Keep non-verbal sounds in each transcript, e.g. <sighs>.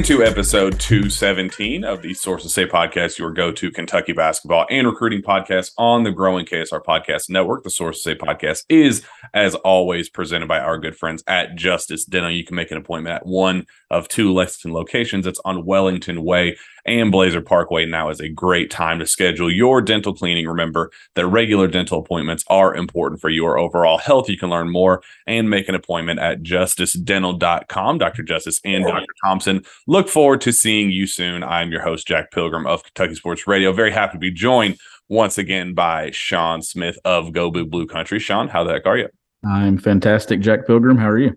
Into episode 217 of the Sources Say podcast, your go to Kentucky basketball and recruiting podcast on the growing KSR Podcast Network. The Sources Say podcast is, as always, presented by our good friends at Justice Dental. You can make an appointment at one of two Lexington locations. It's on Wellington Way and Blazer Parkway. Now is a great time to schedule your dental cleaning. Remember that regular dental appointments are important for your overall health. You can learn more and make an appointment at justicedental.com. Dr. Justice and Dr. Thompson look forward to seeing you soon. I'm your host, Jack Pilgrim of Kentucky Sports Radio. Very happy to be joined once again by Shawn Smith of Go Blue Blue Country. Shawn, how the heck are you? I'm fantastic, Jack Pilgrim. How are you?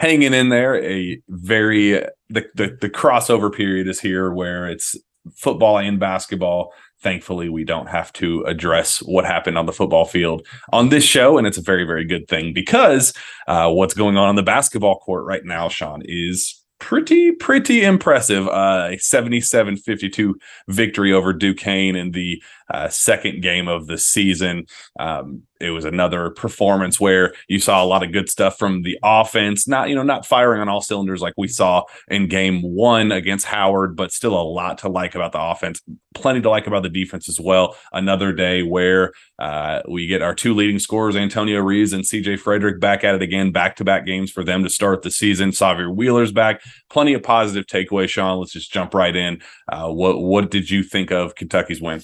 Hanging in there. A very the, the the crossover period is here where it's football and basketball. Thankfully, we don't have to address what happened on the football field on this show, and it's a very very good thing because uh, what's going on on the basketball court right now, Shawn, is pretty pretty impressive. Uh, a 77-52 victory over Duquesne in the uh, second game of the season. Um, it was another performance where you saw a lot of good stuff from the offense. Not you know not firing on all cylinders like we saw in game one against Howard, but still a lot to like about the offense. Plenty to like about the defense as well. Another day where uh, we get our two leading scorers, Antonio Reeves and CJ Fredrick, back at it again, back to back games for them to start the season. Sahvir Wheeler's back. Plenty of positive takeaways. Sean, let's just jump right in. Uh, what what did you think of Kentucky's win?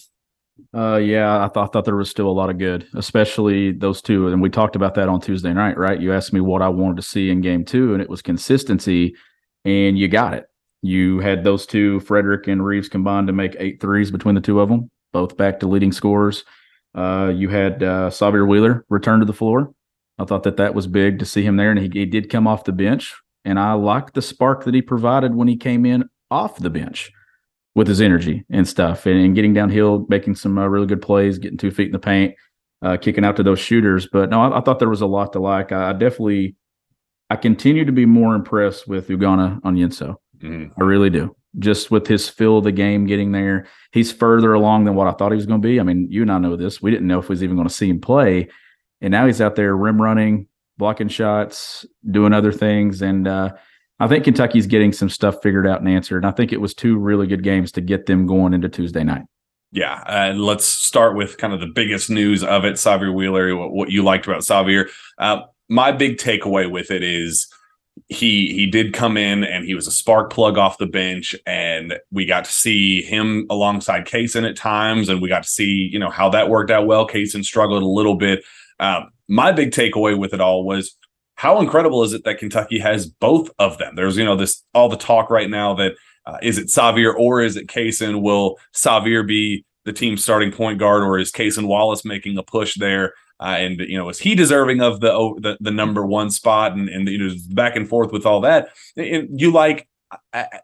Uh, yeah, I thought, thought there was still a lot of good, especially those two. And we talked about that on Tuesday night, right? You asked me what I wanted to see in game two, and it was consistency, and you got it. You had those two, Fredrick and Reeves, combined to make eight threes between the two of them, both back to leading scorers. Uh, you had uh, Sahvir Wheeler return to the floor. I thought that that was big to see him there, and he, he did come off the bench. And I liked the spark that he provided when he came in off the bench with his energy and stuff and, and getting downhill, making some uh, really good plays, getting two feet in the paint, uh, kicking out to those shooters. But no, I, I, thought there was a lot to like. I, I, definitely, I continue to be more impressed with Ugonna Onyenso. Mm-hmm. I really do. Just with his feel of the game getting there, he's further along than what I thought he was going to be. I mean, you and I know this. We didn't know if we was even going to see him play, and now he's out there rim running, blocking shots, doing other things, and uh, I think Kentucky's getting some stuff figured out and answered. And I think it was two really good games to get them going into Tuesday night. Yeah, and let's start with kind of the biggest news of it, Sahvir Wheeler. What, what you liked about Sahvir? Uh, my big takeaway with it is he he did come in and he was a spark plug off the bench, and we got to see him alongside Cason at times, and we got to see you know how that worked out well. Cason struggled a little bit. Um, my big takeaway with it all was how incredible is it that Kentucky has both of them? There's, you know, this all the talk right now that uh, is it Sahvir or is it Cason? Will Sahvir be the team's starting point guard, or is Cason Wallace making a push there? Uh, and you know, is he deserving of the the, the number one spot? And and you know, back and forth with all that. And you like,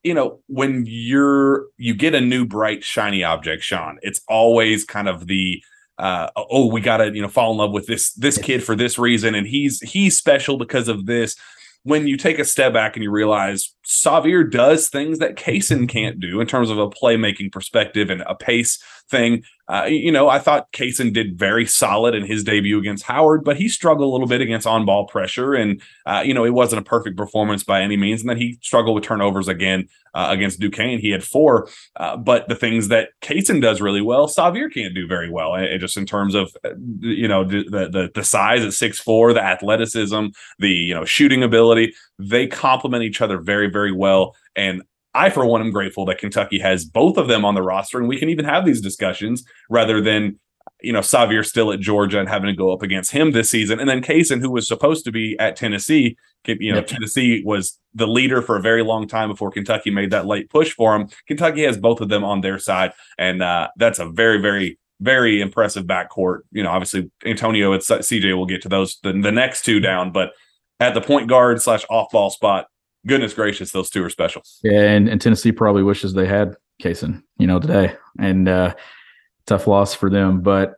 you know, when you're you get a new bright shiny object, Shawn. It's always kind of the uh, oh, we got to you know fall in love with this this kid for this reason, and he's he's special because of this. When you take a step back and you realize Sahvir does things that Cason can't do in terms of a playmaking perspective and a pace thing. Uh, you know, I thought Cason did very solid in his debut against Howard, but he struggled a little bit against on ball pressure. And, uh, you know, it wasn't a perfect performance by any means. And then he struggled with turnovers again uh, against Duquesne. He had four. Uh, but the things that Cason does really well, Sahvir can't do very well. It, just in terms of, uh, you know, the, the, the size at six four, the athleticism, the, you know, shooting ability, they complement each other very, very well. And I, for one, am grateful that Kentucky has both of them on the roster, and we can even have these discussions rather than you know Sahvir still at Georgia and having to go up against him this season, and then Cason, who was supposed to be at Tennessee. You know, yep. Tennessee was the leader for a very long time before Kentucky made that late push for him. Kentucky has both of them on their side, and uh, that's a very, very very impressive backcourt. You know, obviously Antonio and CJ will get to those the, the next two down, but at the point guard slash off ball spot, goodness gracious, those two are special. Yeah, and, and Tennessee probably wishes they had Cason, you know, today. And uh tough loss for them. But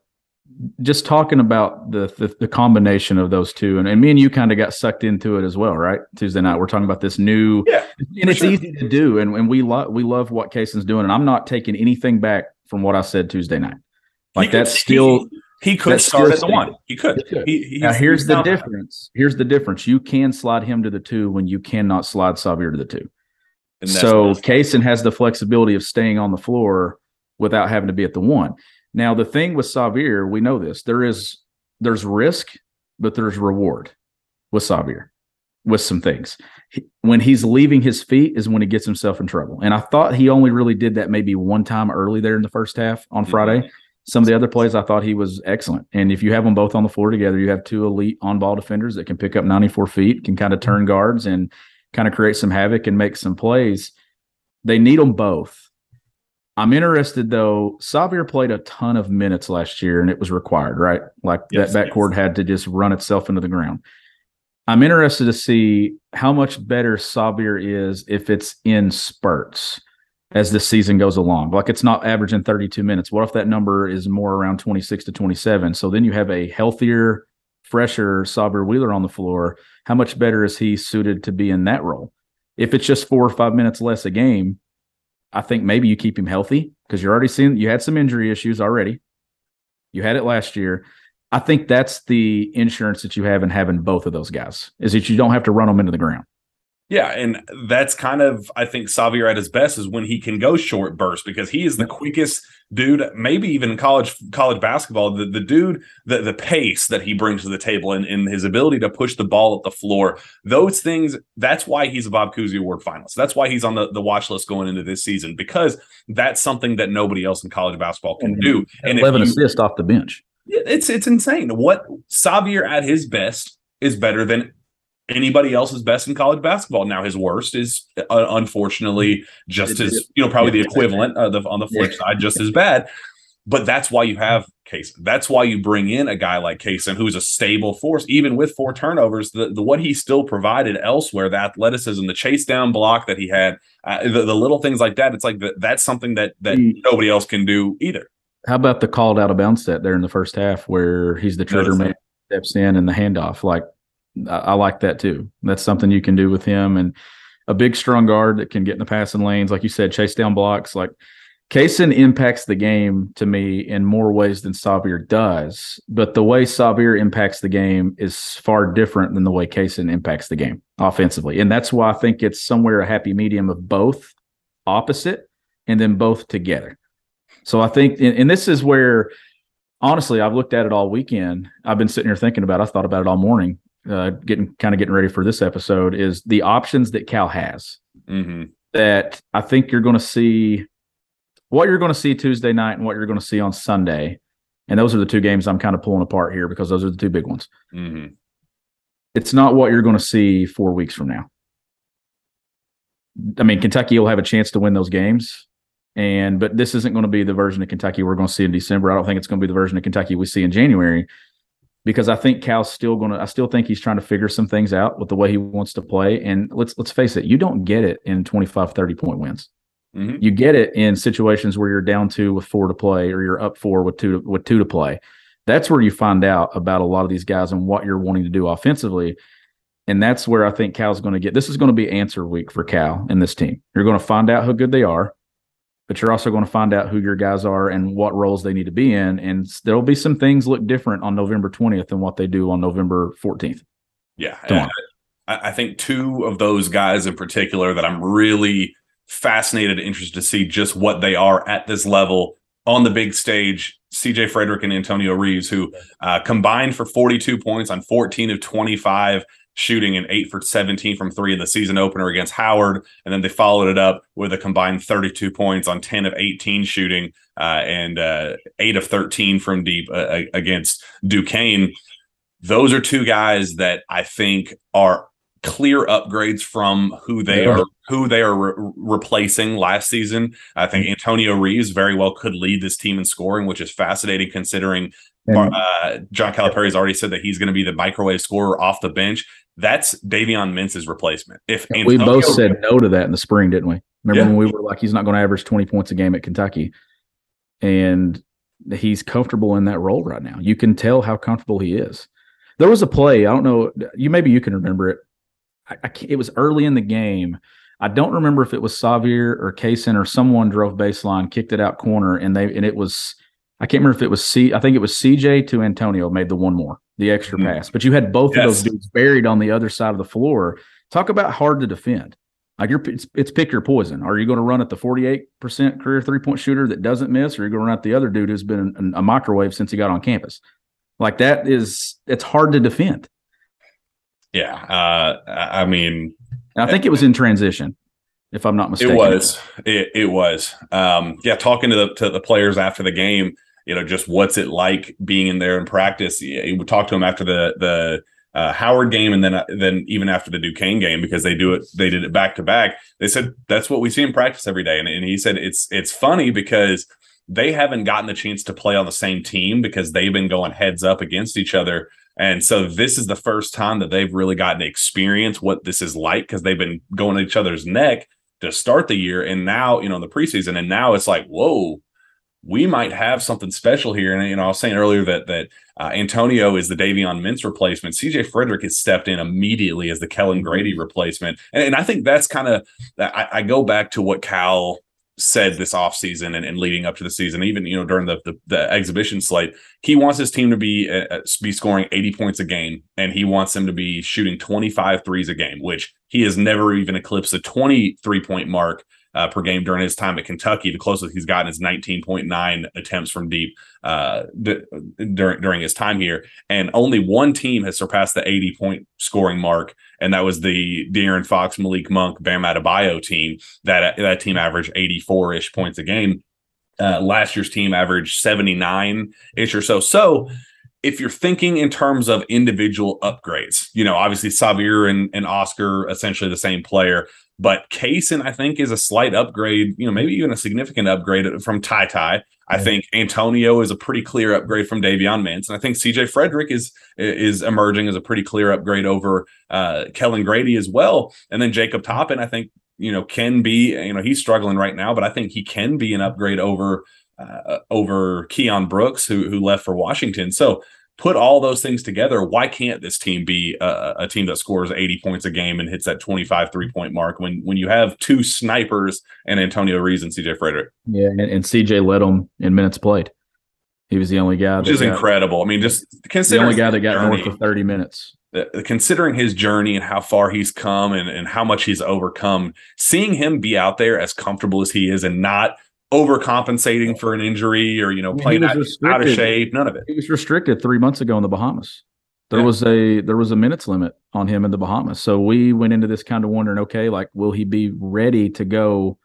just talking about the the, the combination of those two, and, and me and you kind of got sucked into it as well, right? Tuesday night, we're talking about this new, yeah, and it's sure. easy to do, and, and we love we love what Cason's doing, and I'm not taking anything back from what I said Tuesday night. Like that's still he, could start at the one. He could. He could. He, now here's the difference. Here's the difference. You can slide him to the two when you cannot slide Sahvir to the two. So Cason has the flexibility of staying on the floor without having to be at the one. Now the thing with Sahvir, we know this. There is there's risk, but there's reward with Sahvir with some things. He, when he's leaving his feet is when he gets himself in trouble. And I thought he only really did that maybe one time early there in the first half on mm-hmm. Friday. Some of the other plays I thought he was excellent. And if you have them both on the floor together, you have two elite on ball defenders that can pick up 94 feet, can kind of turn mm-hmm. guards and kind of create some havoc and make some plays. They need them both. I'm interested though. Sahvir played a ton of minutes last year and it was required, right? Like yes, that backcourt yes. had to just run itself into the ground. I'm interested to see how much better Sahvir is if it's in spurts as this season goes along. Like it's not averaging 32 minutes. What if that number is more around 26 to 27? So then you have a healthier, fresher Sahvir Wheeler on the floor. How much better is he suited to be in that role? If it's just four or five minutes less a game, I think maybe you keep him healthy because you're already seeing you had some injury issues already. You had it last year. I think that's the insurance that you have in having both of those guys is that you don't have to run them into the ground. Yeah, and that's kind of I think Sahvir at his best is when he can go short burst because he is the quickest dude, maybe even college college basketball. The the dude, the the pace that he brings to the table and, and his ability to push the ball up the floor, those things. That's why he's a Bob Cousy Award finalist. That's why he's on the, the watch list going into this season because that's something that nobody else in college basketball can mm-hmm. do. And eleven assists off the bench. It's it's insane. What Sahvir at his best is better than anybody else's best in college basketball. Now his worst is uh, unfortunately just as you know probably the equivalent uh, the, on the flip side just as bad. But that's why you have Cason. That's why you bring in a guy like Cason, who's a stable force, even with four turnovers. The, the what he still provided elsewhere, the athleticism, the chase down block that he had, uh, the, the, little things like that. It's like the, that's something that that mm. nobody else can do either. How about the called out of bounds set there in the first half, where he's the trigger man, steps in and the handoff? Like I, like that too. That's something you can do with him and a big strong guard that can get in the passing lanes, like you said, chase down blocks. Like Cason impacts the game to me in more ways than Sahvir does, but the way Sahvir impacts the game is far different than the way Cason impacts the game offensively. And that's why I think it's somewhere a happy medium of both opposite and then both together. So I think, and, and this is where honestly, I've looked at it all weekend. I've been sitting here thinking about. It. I thought about it all morning uh, getting kind of getting ready for this episode is the options that Cal has. Mm-hmm. That I think you're going to see what you're going to see Tuesday night and what you're going to see on Sunday. And those are the two games I'm kind of pulling apart here because those are the two big ones. Mm-hmm. It's not what you're going to see four weeks from now. I mean, Kentucky will have a chance to win those games. And but this isn't going to be the version of Kentucky we're going to see in December. I don't think it's going to be the version of Kentucky we see in January because I think Cal's still going to. I still think he's trying to figure some things out with the way he wants to play. And let's let's face it, you don't get it in 25, 30 point wins. Mm-hmm. You get it in situations where you're down two with four to play, or you're up four with two to, with two to play. That's where you find out about a lot of these guys and what you're wanting to do offensively. And that's where I think Cal's going to get. This is going to be answer week for Cal and this team. You're going to find out how good they are but you're also going to find out who your guys are and what roles they need to be in. And there'll be some things look different on November 20th than what they do on November 14th. Yeah. I, I think two of those guys in particular that I'm really fascinated, interested to see just what they are at this level on the big stage. CJ Fredrick and Antonio Reeves, who uh, combined for 42 points on 14 of 25 shooting an eight for 17 from three in the season opener against Howard. And then they followed it up with a combined 32 points on 10 of 18 shooting uh, and uh, eight of 13 from deep uh, against Duquesne. Those are two guys that I think are clear upgrades from who they yeah. are who they are re- replacing last season. I think Antonio Reeves very well could lead this team in scoring, which is fascinating considering uh, John Calipari has already said that he's going to be the microwave scorer off the bench. That's Davion Mintz's replacement. If Antonio we both said no to that in the spring, didn't we? Remember yeah. when we were like, he's not going to average 20 points a game at Kentucky. And he's comfortable in that role right now. You can tell how comfortable he is. There was a play, I don't know, you maybe you can remember it. I, I it was early in the game. I don't remember if it was Sahvir or Cason or someone drove baseline, kicked it out corner, and they and it was I can't remember if it was C. I think it was CJ to Antonio made the one more, the extra mm-hmm. pass. But you had both yes. of those dudes buried on the other side of the floor. Talk about hard to defend. Like you're, it's, it's pick your poison. Are you going to run at the 48% career three point shooter that doesn't miss, or are you going to run at the other dude who's been a microwave since he got on campus? Like that is, it's hard to defend. Yeah. Uh, I mean, and I think it was in transition, if I'm not mistaken. It was. It, it was. Um, yeah. Talking to the to the players after the game, you know, just what's it like being in there in practice. We talked to him after the the uh, Howard game, and then uh, then even after the Duquesne game because they do it, they did it back to back. They said that's what we see in practice every day, and, and he said it's it's funny because they haven't gotten the chance to play on the same team because they've been going heads up against each other. And so this is the first time that they've really gotten to experience what this is like because they've been going at each other's neck to start the year. And now, you know, in the preseason, and now it's like, whoa, we might have something special here. And you know, I was saying earlier that that uh, Antonio is the Davion Mintz replacement. CJ Fredrick has stepped in immediately as the Kellan Grady replacement, and, and I think that's kind of I, I, go back to what Cal said this offseason and, and leading up to the season, even you know during the, the, the exhibition slate, he wants his team to be uh, uh be scoring 80 points a game, and he wants them to be shooting 25 threes a game, which he has never even eclipsed the 23 point mark uh, per game during his time at Kentucky. The closest he's gotten is 19.9 attempts from deep uh, d- during during his time here, and only one team has surpassed the 80 point scoring mark, and that was the De'Aaron Fox, Malik Monk, Bam Adebayo team. That that team averaged 84 ish points a game. Uh, last year's team averaged 79 ish or so. So if you're thinking in terms of individual upgrades, you know, obviously Sahvir and, and Oscar essentially the same player, but Cason I think is a slight upgrade, you know, maybe even a significant upgrade from TyTy. I think Antonio is a pretty clear upgrade from Davion Mintz, and I think CJ Fredrick is is emerging as a pretty clear upgrade over uh, Kellan Grady as well. And then Jacob Toppin, I think, you know, can be, you know, he's struggling right now, but I think he can be an upgrade over uh, over Keion Brooks, who who left for Washington. So put all those things together, why can't this team be a, a, team that scores 80 points a game and hits that 25 three point mark when when you have two snipers and Antonio Reeves and CJ Fredrick? Yeah, and, and CJ led them in minutes played. He was the only guy, which is got, incredible. I mean, just consider the only guy that got journey, north of 30 minutes. considering his journey and how far he's come and, and how much he's overcome, seeing him be out there as comfortable as he is and not overcompensating for an injury or you know playing out, out, of shape. None of it. He was restricted three months ago in the Bahamas. There yeah. was a there was a minutes limit on him in the Bahamas. So we went into this kind of wondering, okay, like will he be ready to go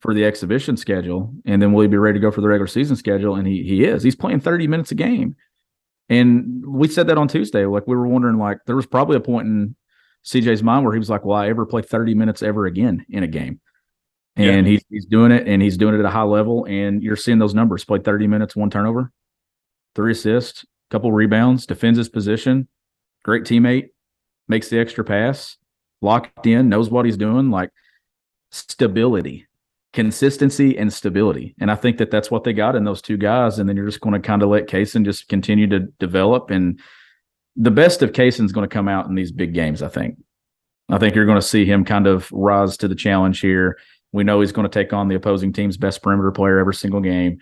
for the exhibition schedule, and then will he be ready to go for the regular season schedule? And he he is. He's playing thirty minutes a game, and we said that on Tuesday. Like we were wondering, like there was probably a point in CJ's mind where he was like, "Will I ever play thirty minutes ever again in a game?" And yeah. he's he's doing it and he's doing it at a high level and you're seeing those numbers played 30 minutes one turnover three assists couple rebounds defends his position great teammate makes the extra pass locked in knows what he's doing like stability consistency and stability and i think that that's what they got in those two guys and then you're just going to kind of let Cason just continue to develop and the best of Cason's going to come out in these big games i think i think you're going to see him kind of rise to the challenge here we know he's going to take on the opposing team's best perimeter player every single game.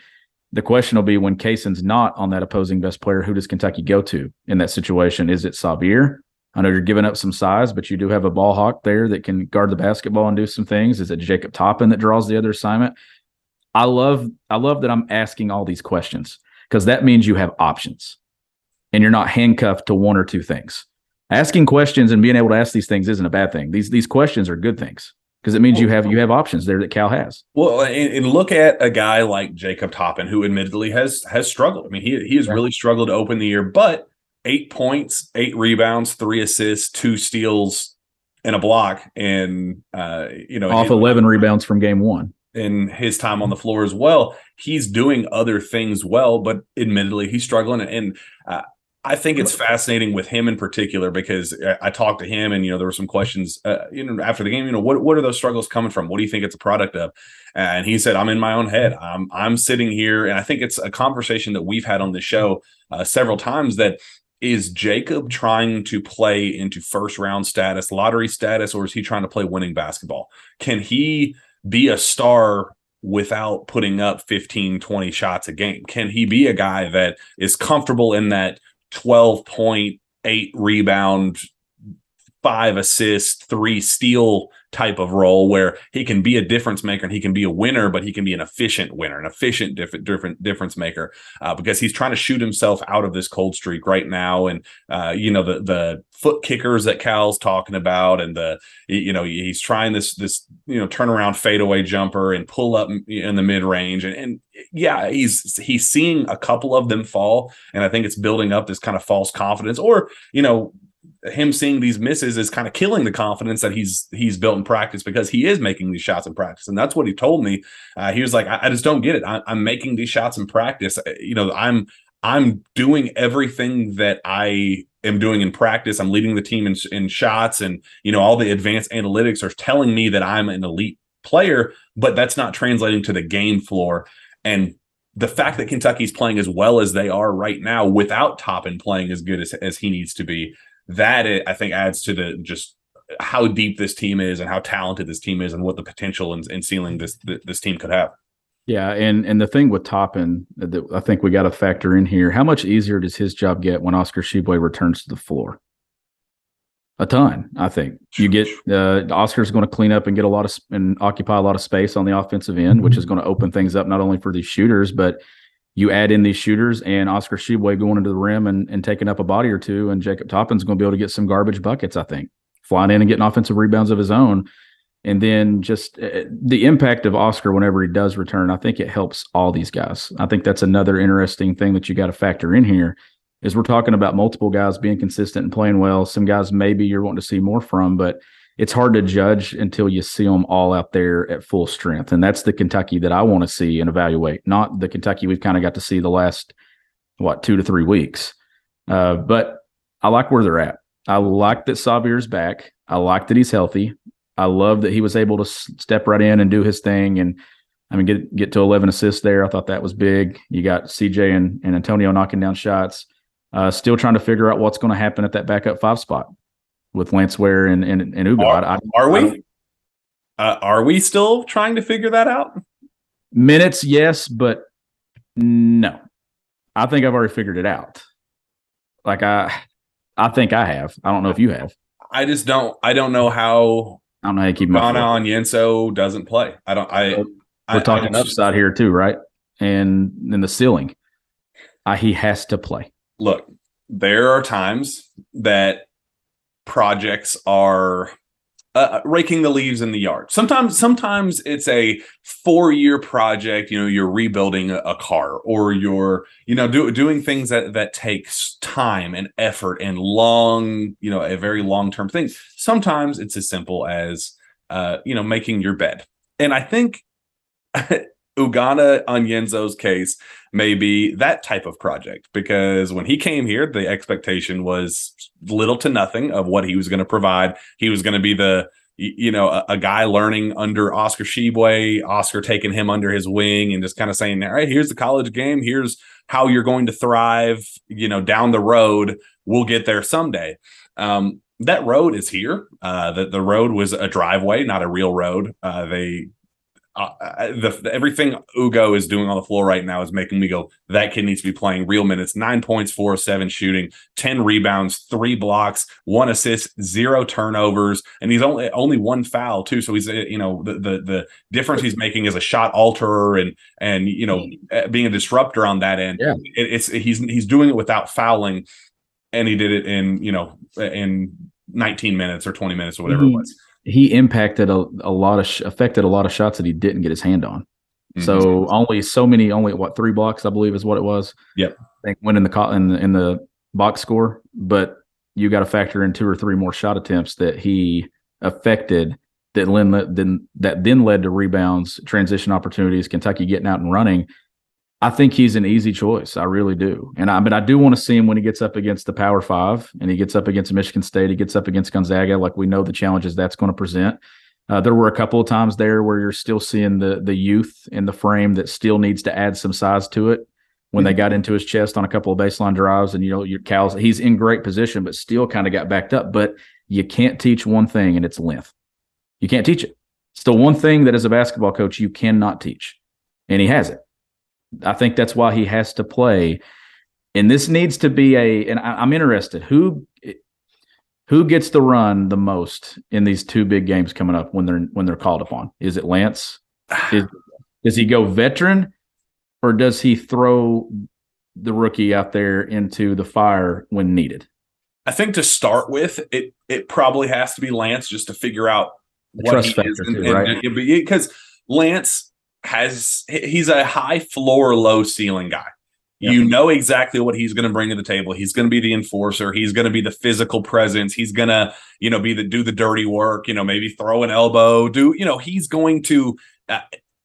The question will be when Cason's not on that opposing best player, who does Kentucky go to in that situation? Is it Sahvir? I know you're giving up some size, but you do have a ball hawk there that can guard the basketball and do some things. Is it Jacob Toppin that draws the other assignment? I love I love that I'm asking all these questions because that means you have options and you're not handcuffed to one or two things. asking questions and being able to ask these things isn't a bad thing. These these questions are good things because it means you have you have options there that Cal has. Well, and, and look at a guy like Jacob Toppin, who admittedly has has struggled. I mean, he he has really struggled to open the year, but eight points, eight rebounds, three assists, two steals, and a block, and uh, you know, off his- eleven rebounds from game one. in his time on the floor as well. He's doing other things well, but admittedly, he's struggling. And uh, I think it's fascinating with him in particular because I, talked to him, and you know, there were some questions, uh, you know, after the game. You know, what what are those struggles coming from? What do you think it's a product of? And he said, "I'm in my own head. I'm I'm sitting here, and I think it's a conversation that we've had on the show uh, several times that is Jacob trying to play into first round status, lottery status, or is he trying to play winning basketball? Can he be a star without putting up 15 20 shots a game can he be a guy that is comfortable in that 12 point 8 rebound 5 assist 3 steal type of role where he can be a difference maker and he can be a winner but he can be an efficient winner an efficient different different difference maker uh, because he's trying to shoot himself out of this cold streak right now. And uh, you know the the foot kickers that Cal's talking about and the you know he's trying this this you know turnaround fadeaway jumper and pull up in the mid range and, and yeah he's he's seeing a couple of them fall and I think it's building up this kind of false confidence or you know him seeing these misses is kind of killing the confidence that he's he's built in practice because he is making these shots in practice and that's what he told me. Uh, he was like I, I just don't get it. I, i'm making these shots in practice. Uh, you know i'm i'm doing everything that i am doing in practice. I'm leading the team in, in shots and you know all the advanced analytics are telling me that i'm an elite player but that's not translating to the game floor and the fact that kentucky's playing as well as they are right now without toppin playing as good as, as he needs to be that I think adds to the just how deep this team is and how talented this team is and what the potential and, and ceiling this this team could have. Yeah, and and the thing with Toppin that I think we got to factor in here: how much easier does his job get when Oscar Tshiebwe returns to the floor? A ton, I think. You get uh, Oscar's going to clean up and get a lot of sp- and occupy a lot of space on the offensive end, which is going to open things up not only for these shooters, but you add in these shooters and Oscar Tshiebwe going into the rim and, and taking up a body or two, and Jacob Toppin's going to be able to get some garbage buckets. I think flying in and getting offensive rebounds of his own. And then just uh, the impact of Oscar whenever he does return, I think it helps all these guys. I think that's another interesting thing that you got to factor in here is we're talking about multiple guys being consistent and playing well. Some guys maybe you're wanting to see more from, but it's hard to judge until you see them all out there at full strength. And that's the Kentucky that I want to see and evaluate, not the Kentucky we've kind of got to see the last, what, two to three weeks. Uh, but I like where they're at. I like that Sahvir's back. I like that he's healthy. I love that he was able to step right in and do his thing. And I mean, get get to 11 assists there. I thought that was big. You got CJ and, and Antonio knocking down shots. Uh, still trying to figure out what's going to happen at that backup five spot with Lance Ware and, and, and Ugo. Are, I- I- are we? Uh, are we still trying to figure that out? Minutes, yes, but no. I think I've already figured it out. Like I, I think I have. I don't know if you have. I just don't. I don't know how I don't know how you keep. Ugonna Onyenso doesn't play. I don't. I. We're I- talking upside here too, right? And then the ceiling. I, he has to play. Look, there are times that projects are uh, raking the leaves in the yard. Sometimes, sometimes it's a four-year project. You know, you're rebuilding a, a car, or you're, you know, do, doing things that that takes time and effort and long, you know, a very long-term thing. Sometimes it's as simple as, uh, you know, making your bed. And I think <laughs> Ugonna Onyenso's case may be that type of project because when he came here, the expectation was little to nothing of what he was going to provide. He was going to be the you know a, a guy learning under Oscar Tshiebwe, Oscar taking him under his wing and just kind of saying, "All right, here's the college game. Here's how you're going to thrive. You know, down the road, we'll get there someday." Um, that road is here. Uh, the the road was a driveway, not a real road. Uh, they uh, the everything Ugo is doing on the floor right now is making me go. That kid needs to be playing real minutes. Nine points, four seven shooting, ten rebounds, three blocks, one assist, zero turnovers, and he's only only one foul too. So he's uh, you know the the, the difference he's making is a shot alterer and and you know uh, being a disruptor on that end. Yeah. It, it's he's he's doing it without fouling. and he did it in you know in 19 minutes or 20 minutes or whatever it was. He impacted a, a lot of sh- affected a lot of shots that he didn't get his hand on. Mm-hmm. So only so many, only what three blocks I believe is what it was. Yep. I think went in the co- in the, in the box score, but you got to factor in two or three more shot attempts that he affected that then that then led to rebounds, transition opportunities, Kentucky getting out and running. I think he's an easy choice. I really do. And I but I do want to see him when he gets up against the Power Five and he gets up against Michigan State, he gets up against Gonzaga. Like we know the challenges that's going to present. Uh, there were a couple of times there where you're still seeing the the youth in the frame that still needs to add some size to it. When they got into his chest on a couple of baseline drives, and you know your cows, he's in great position, but still kind of got backed up. But you can't teach one thing, and it's length. You can't teach it. It's the one thing that as a basketball coach you cannot teach, and he has it. I think that's why he has to play. And this needs to be a. And I, I'm interested who who gets the run the most in these two big games coming up when they're when they're called upon. Is it Lance? <sighs> Is, does he go veteran, or does he throw the rookie out there into the fire when needed? I think to start with, it it probably has to be Lance just to figure out trust he is too, right? Because Lance has he's a high floor, low ceiling guy. Yep. You know exactly what he's going to bring to the table. He's going to be the enforcer. He's going to be the physical presence. He's going to, you know, be the do the dirty work. You know, maybe throw an elbow. Do you know? He's going to, uh,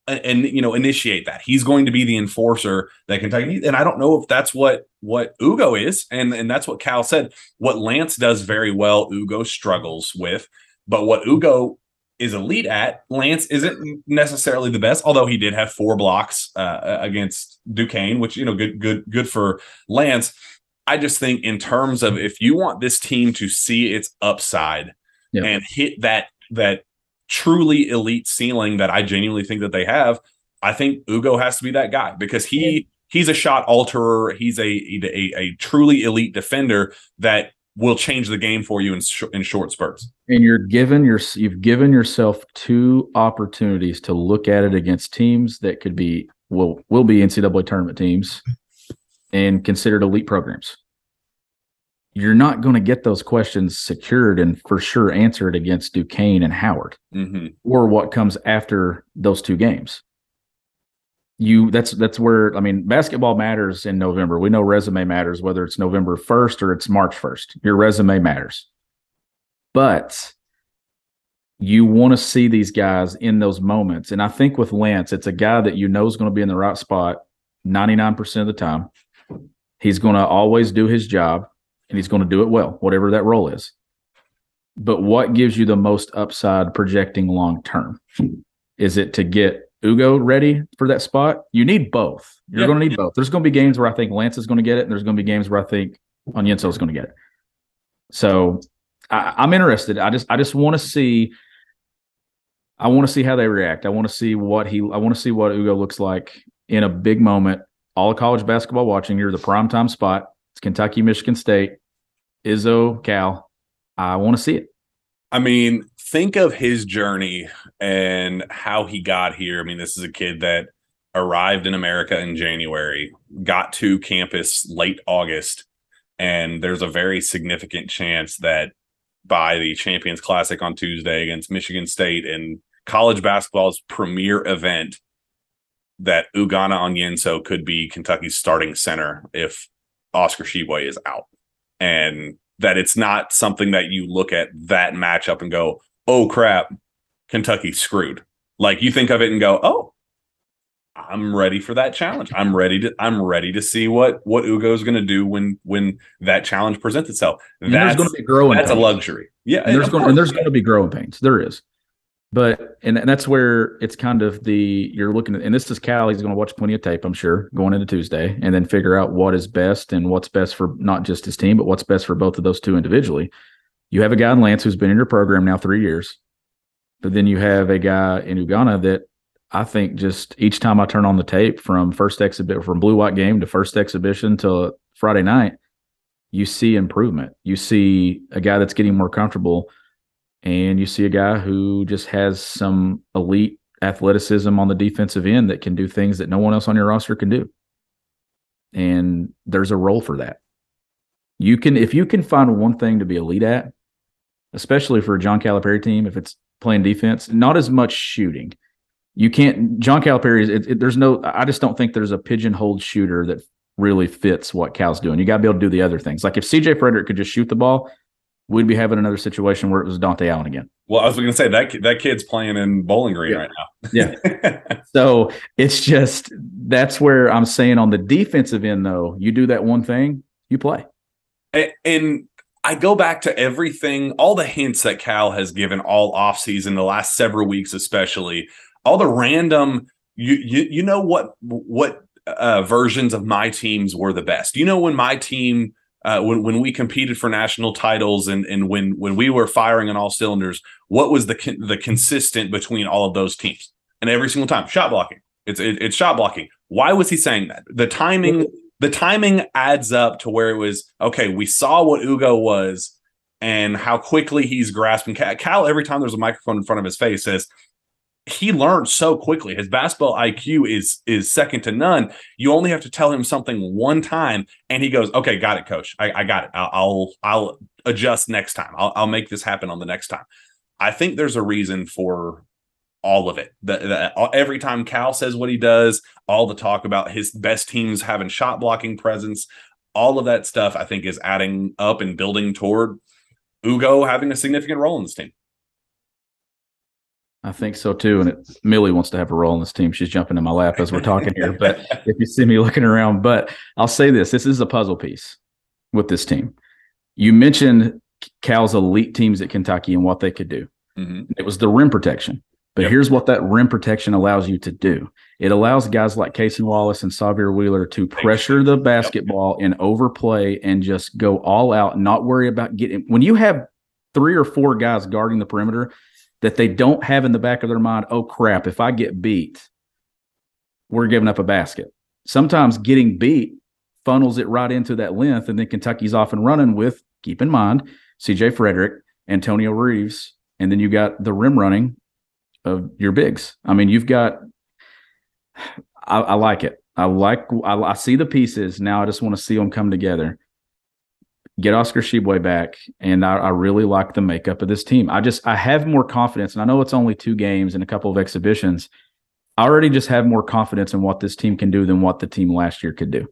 and you know, initiate that. He's going to be the enforcer that Kentucky. And I don't know if that's what what Ugo is, and and that's what Cal said. What Lance does very well, Ugo struggles with. But what Ugo is elite at, Lance isn't necessarily the best. Although he did have four blocks uh, against Duquesne, which you know, good good good for Lance. I just think in terms of if you want this team to see its upside Yeah. and hit that that truly elite ceiling that I genuinely think that they have, I think Ugo has to be that guy because he he's a shot alterer. He's a a, a truly elite defender that will change the game for you in sh- in short spurts. And you're given your you've given yourself two opportunities to look at it against teams that could be will will be NCAA tournament teams and considered elite programs. You're not going to get those questions secured and for sure answered against Duquesne and Howard Mm-hmm. or what comes after those two games. You that's that's where I mean basketball matters in November. We know resume matters whether it's November 1st or it's March 1st. Your resume matters. But you want to see these guys in those moments. And I think with Lance, it's a guy that you know is going to be in the right spot 99% of the time. He's going to always do his job and he's going to do it well, whatever that role is. But what gives you the most upside projecting long term? Is it to get Ugo ready for that spot? You need both. You're Yeah. going to need both. There's going to be games where I think Lance is going to get it, and there's going to be games where I think Onyenso is going to get it. So I, I'm interested. I just I just want to see. I want to see how they react. I want to see what he. I want to see what Ugo looks like in a big moment. All of college basketball watching. You're the prime time spot. It's Kentucky, Michigan State, Izzo, Cal. I want to see it. I mean, think of his journey and how he got here. I mean, this is a kid that arrived in America in January, got to campus late August, and there's a very significant chance that by the Champions Classic on Tuesday against Michigan State and college basketball's premier event, that Ugonna Onyenso could be Kentucky's starting center if Oscar Tshiebwe is out. And that it's not something that you look at that matchup and go, oh crap, Kentucky's screwed. Like you think of it and go, oh, I'm ready for that challenge. I'm ready to I'm ready to see what what Ugo's going to do when when that challenge presents itself. And That's going to be growing. that's a luxury. Yeah, And there's going and there's going to be growing pains. There is, but and, and that's where it's kind of the you're looking at. And this is Cal. He's going to watch plenty of tape, I'm sure, going into Tuesday, and then figure out what is best and what's best for not just his team, but what's best for both of those two individually. You have a guy in Lance who's been in your program now three years, but then you have a guy in Ugonna that I think just each time I turn on the tape from first exhibit from blue white game to first exhibition to Friday night, you see improvement. You see a guy that's getting more comfortable, and you see a guy who just has some elite athleticism on the defensive end that can do things that no one else on your roster can do. And there's a role for that. You can if you can find one thing to be elite at, especially for a John Calipari team, if it's playing defense, not as much shooting. You can't. John Calipari. It, it, there's no. I just don't think there's a pigeonholed shooter that really fits what Cal's doing. You got to be able to do the other things. Like if CJ Fredrick could just shoot the ball, we'd be having another situation where it was Dontaie Allen again. Well, I was going to say that that kid's playing in Bowling Green Yeah. right now. Yeah. <laughs> So it's just that's where I'm saying on the defensive end, though, you do that one thing, you play. A- and I go back to everything, all the hints that Cal has given all offseason, the last several weeks especially, all the random you you you know what what uh, versions of my teams were the best. You know when my team uh, when when we competed for national titles and and when when we were firing on all cylinders, what was the con- the consistent between all of those teams? And every single time, shot blocking. It's it, it's shot blocking. Why was he saying that? The timing the timing adds up to where it was okay. We saw what Ugo was and how quickly he's grasping. Cal, every time there's a microphone in front of his face says he learned so quickly. His basketball IQ is is second to none. You only have to tell him something one time, and he goes, "Okay, got it, coach. I, I got it. I'll, I'll I'll adjust next time. I'll I'll make this happen on the next time." I think there's a reason for all of it. That that- every time Cal says what he does, all the talk about his best teams having shot blocking presence, all of that stuff, I think, is adding up and building toward Ugo having a significant role in this team. I think so too. And it, Millie wants to have a role in this team. She's jumping in my lap as we're talking here. But <laughs> if you see me looking around, but I'll say this: this is a puzzle piece with this team. You mentioned Cal's elite teams at Kentucky and what they could do. Mhm. It was the rim protection. But Yep. here's what that rim protection allows you to do. It allows guys like Cason Wallace and Sahvir Wheeler to pressure the basketball and overplay and just go all out not worry about getting when you have three or four guys guarding the perimeter that they don't have in the back of their mind, oh crap, if I get beat, we're giving up a basket. Sometimes getting beat funnels it right into that length, and then Kentucky's off and running with, keep in mind, CJ Fredrick, Antonio Reeves, and then you got the rim running of your bigs. I mean, you've got. I, I like it. I like. I, I see the pieces now. I just want to see them come together. Get Oscar Tshiebwe back, and I, I really like the makeup of this team. I just I have more confidence, and I know it's only two games and a couple of exhibitions. I already just have more confidence in what this team can do than what the team last year could do.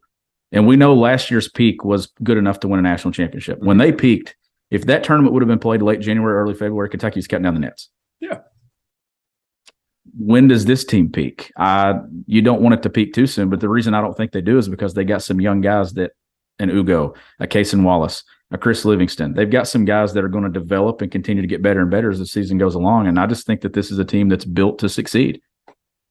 And we know last year's peak was good enough to win a national championship. When they peaked, if that tournament would have been played late January, early February, Kentucky's cutting down the nets. Yeah. When does this team peak? Uh, you don't want it to peak too soon, but the reason I don't think they do is because they got some young guys that, an Ugo, a Cason Wallace, a Chris Livingston. They've got some guys that are going to develop and continue to get better and better as the season goes along. And I just think that this is a team that's built to succeed.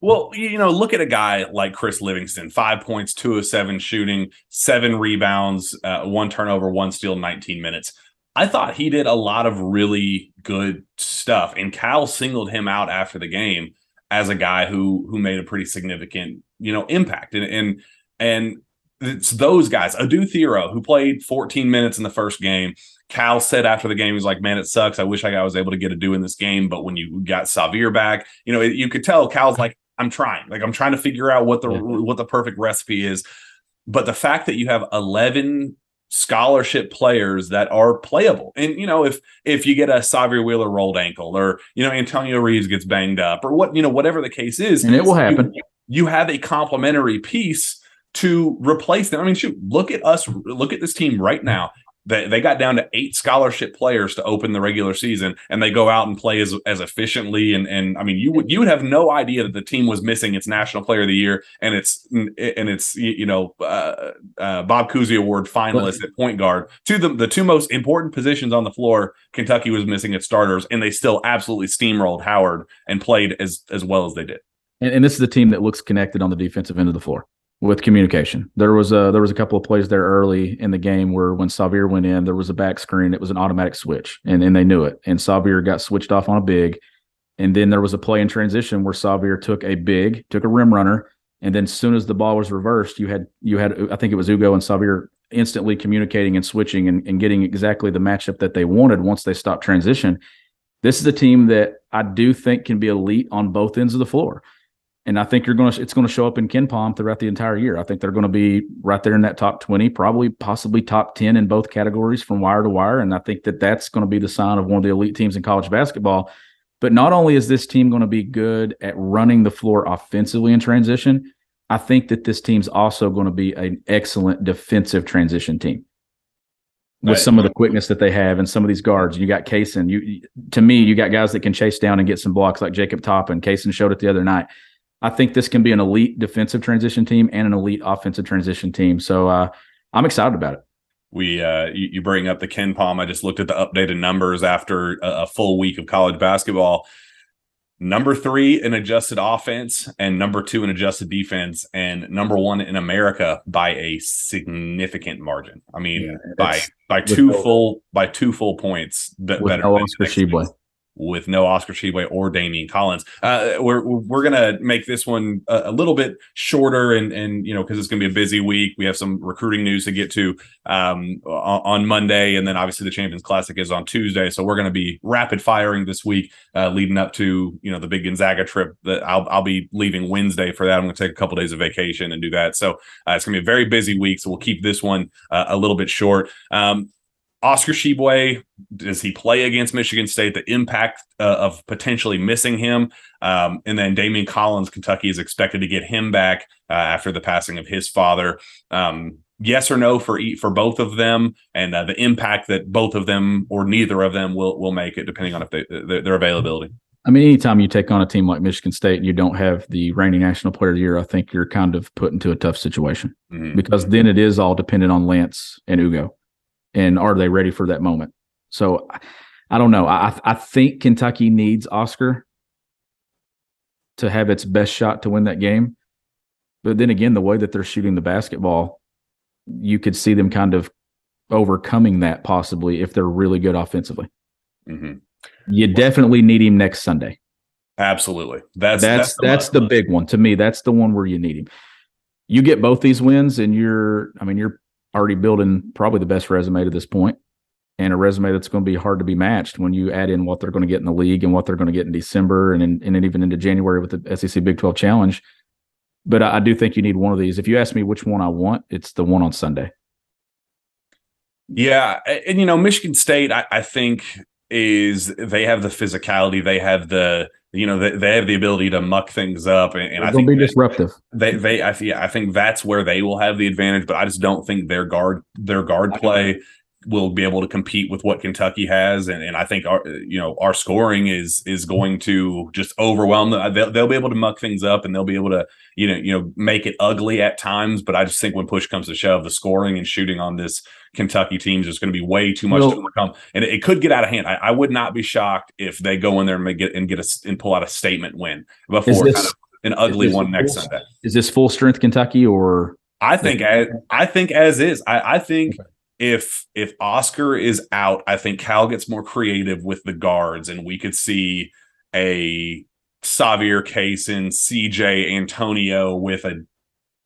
Well, you know, look at a guy like Chris Livingston, five points, two of seven shooting, seven rebounds, uh, one turnover, one steal, 19 minutes. I thought he did a lot of really good stuff, and Cal singled him out after the game as a guy who who made a pretty significant, you know, impact. And and and it's those guys, Adou Thiero, who played 14 minutes in the first game. Cal said after the game, he's like, "Man, it sucks. I wish I was able to get Adou in this game." But when you got Sahvir back, you know, you could tell Cal's like, "I'm trying. Like, I'm trying to figure out what the Yeah. what the perfect recipe is." But the fact that you have 11 scholarship players that are playable, and you know, if if you get a Sahvir Wheeler rolled ankle, or you know, Antonio Reeves gets banged up, or what you know, whatever the case is, And it will happen. You, you have a complementary piece to replace them. I mean, shoot, look at us, look at this team right now. They, they got down to eight scholarship players to open the regular season, and they go out and play as as efficiently. And and I mean, you would you would have no idea that the team was missing its National Player of the Year and it's and it's you know uh, uh, Bob Cousy Award finalist at point guard. to the the two most important positions on the floor. Kentucky was missing its starters, and they still absolutely steamrolled Howard and played as as well as they did. And, and this is a team that looks connected on the defensive end of the floor with communication. There was a there was a couple of plays there early in the game where when Sahvir went in, there was a back screen. It was an automatic switch, and and they knew it. And Sahvir got switched off on a big, and then there was a play in transition where Sahvir took a big, took a rim runner, and then soon as the ball was reversed, you had you had I think it was Ugo and Sahvir instantly communicating and switching and, and getting exactly the matchup that they wanted once they stopped transition. This is a team that I do think can be elite on both ends of the floor. And I think you're going to it's going to show up in KenPom throughout the entire year. I think they're going to be right there in that top 20, probably possibly top 10 in both categories from wire to wire and I think that that's going to be the sign of one of the elite teams in college basketball. But not only is this team going to be good at running the floor offensively in transition, I think that this team's also going to be an excellent defensive transition team with Right. some of the quickness that they have and some of these guards. You got Cason. You to me, you got guys that can chase down and get some blocks like Jacob Toppin. Cason showed it the other night. I think this can be an elite defensive transition team and an elite offensive transition team. So uh, I'm excited about it. We uh, you, you bring up the KenPom. I just looked at the updated numbers after a, a full week of college basketball. Number three in adjusted offense, and number two in adjusted defense, and number one in America by a significant margin. I mean, by by two full by two full points. With better than With no Oscar Tshiebwe or Daimion Collins. Uh, we're we're gonna make this one a, a little bit shorter, and and you know because it's gonna be a busy week. We have some recruiting news to get to um, on, on Monday, and then obviously the Champions Classic is on Tuesday. So we're gonna be rapid firing this week, uh, leading up to you know the big Gonzaga trip. That I'll I'll be leaving Wednesday for that. I'm gonna take a couple days of vacation and do that. So uh, it's gonna be a very busy week. So we'll keep this one uh, a little bit short. Um, Oscar Tshiebwe, does he play against Michigan State? The impact uh, of potentially missing him, um, and then Daimion Collins, Kentucky is expected to get him back uh, after the passing of his father. Um, yes or no for for both of them, and uh, the impact that both of them or neither of them will will make it, depending on if they their, their availability. I mean, anytime you take on a team like Michigan State and you don't have the reigning national player of the year, I think you're kind of put into a tough situation Mhm. because then it is all dependent on Lance and Ugo. And are they ready for that moment? So I- don't know. I I think Kentucky needs Oscar to have its best shot to win that game. But then again, the way that they're shooting the basketball, you could see them kind of overcoming that possibly if they're really good offensively. Mhm. You definitely need him next Sunday. Absolutely, that's That's that's, the, must. big one to me. That's the one where you need him. You get both these wins, and you're, I mean, you're already building probably the best resume to this point, and a resume that's going to be hard to be matched when you add in what they're going to get in the league and what they're going to get in December and in, and even into January with the SEC Big Twelve Challenge. But I, I do think you need one of these. If you ask me which one I want, it's the one on Sunday. Yeah, and you know, Michigan State, I, I think is they have the physicality, they have the you know they, they have the ability to muck things up, and, and I think be disruptive. they they I think I think that's where they will have the advantage, but I just don't think their guard their guard play will be able to compete with what Kentucky has, and, and I think our you know our scoring is is going to just overwhelm them. They'll, they'll be able to muck things up, and they'll be able to you know you know make it ugly at times. But I just think when push comes to shove, the scoring and shooting on this Kentucky team is just going to be way too much Well- to overcome, and it, it could get out of hand. I, I would not be shocked if they go in there and it and get a and pull out a statement win before this- kind of an ugly one next full- Sunday. Is this full strength Kentucky or I think as, I think as is. I, I think if if Oscar is out, I think Cal gets more creative with the guards, and we could see a Sahvir case in CJ Antonio with a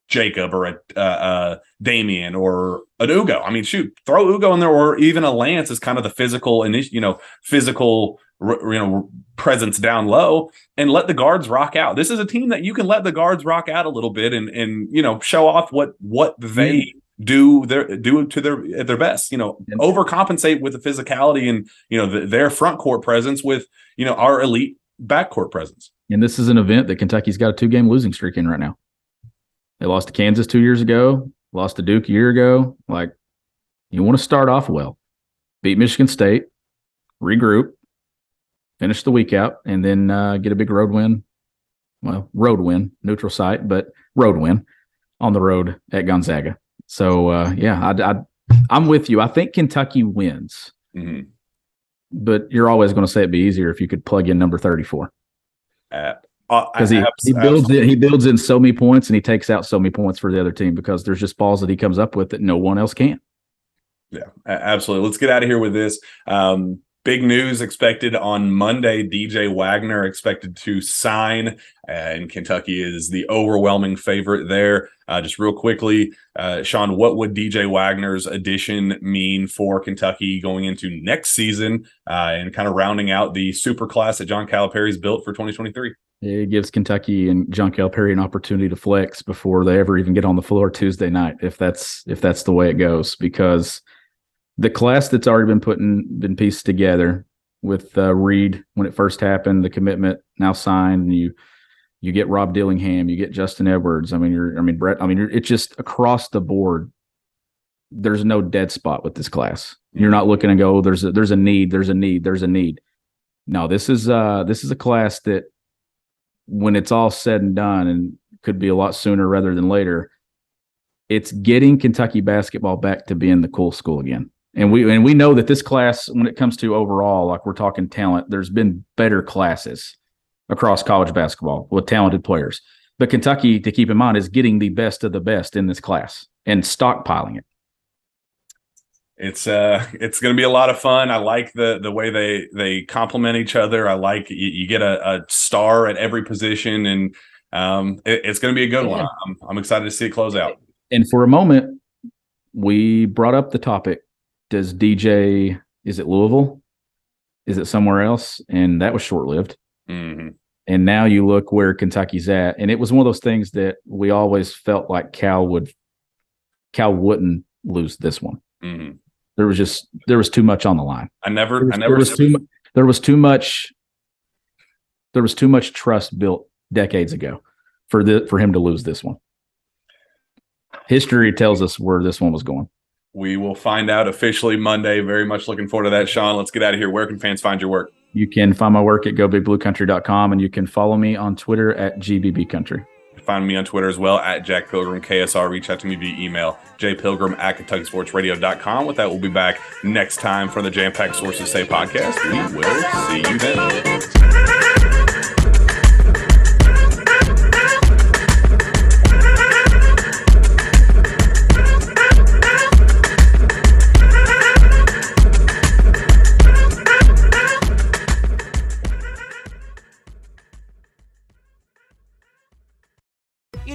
Jacob or a uh, uh, Daimion or an Ugo. I mean, shoot, throw Ugo in there, or even a Lance is kind of the physical and you know physical you know presence down low and let the guards rock out. This is a team that you can let the guards rock out a little bit and and you know show off what what they do their do to their at their best. You know, overcompensate with the physicality and you know the, their front court presence with you know our elite backcourt presence. And this is an event that Kentucky's got a two game losing streak in right now. They lost to Kansas two years ago, lost to Duke a year ago. Like, you want to start off well, beat Michigan State, regroup, finish the week out, and then uh, get a big road win. Well, road win, neutral site, but road win on the road at Gonzaga. So, uh, yeah, I, I, I'm with you. I think Kentucky wins, Mhm. but you're always going to say it'd be easier if you could plug in number 34 Uh, uh, because he, he builds it, he builds in so many points and he takes out so many points for the other team because there's just balls that he comes up with that no one else can. Yeah, absolutely. Let's get out of here with this. Um, big news expected on Monday. DJ Wagner expected to sign, and Kentucky is the overwhelming favorite there. Uh, just real quickly, uh, Shawn, what would DJ Wagner's addition mean for Kentucky going into next season uh, and kind of rounding out the super class that John Calipari's built for 2023? It gives Kentucky and John Calipari an opportunity to flex before they ever even get on the floor Tuesday night, if that's if that's the way it goes. Because the class that's already been put in, been pieced together with uh, Reed when it first happened, the commitment now signed, and you you get Rob Dillingham, you get Justin Edwards. I mean, you're I mean Brett. I mean, it's just across the board. There's no dead spot with this class. You're not looking to go. Oh, there's a there's a need. There's a need. There's a need. No, this is uh this is a class that when it's all said and done, and could be a lot sooner rather than later, it's getting Kentucky basketball back to being the cool school again. And we and we know that this class, when it comes to overall, like we're talking talent, there's been better classes across college basketball with talented players. But Kentucky, to keep in mind, is getting the best of the best in this class and stockpiling it. It's uh it's going to be a lot of fun. I like the the way they they complement each other. I like you, you get a, a, star at every position and um it, it's going to be a good yeah. one I'm, I'm excited to see it close out. And for a moment we brought up the topic does dj is it louisville is it somewhere else and that was short-lived mm-hmm. and now you look where kentucky's at and it was one of those things that we always felt like cal would cal wouldn't lose this one mm-hmm there was just there was too much on the line. I never, was, I never. There was, too, there was too much. There was too much trust built decades ago for the for him to lose this one. History tells us where this one was going. We will find out officially Monday. Very much looking forward to that, Shawn. Let's get out of here. Where can fans find your work? You can find my work at gobigbluecountry.com and you can follow me on Twitter at gbbcountry. Find me on Twitter as well at Jack Pilgrim KSR. Reach out to me via email, jpilgrim at KentuckySportsRadio.com. With that, we'll be back next time for the Jam Pack Sources Say podcast. We will see you then.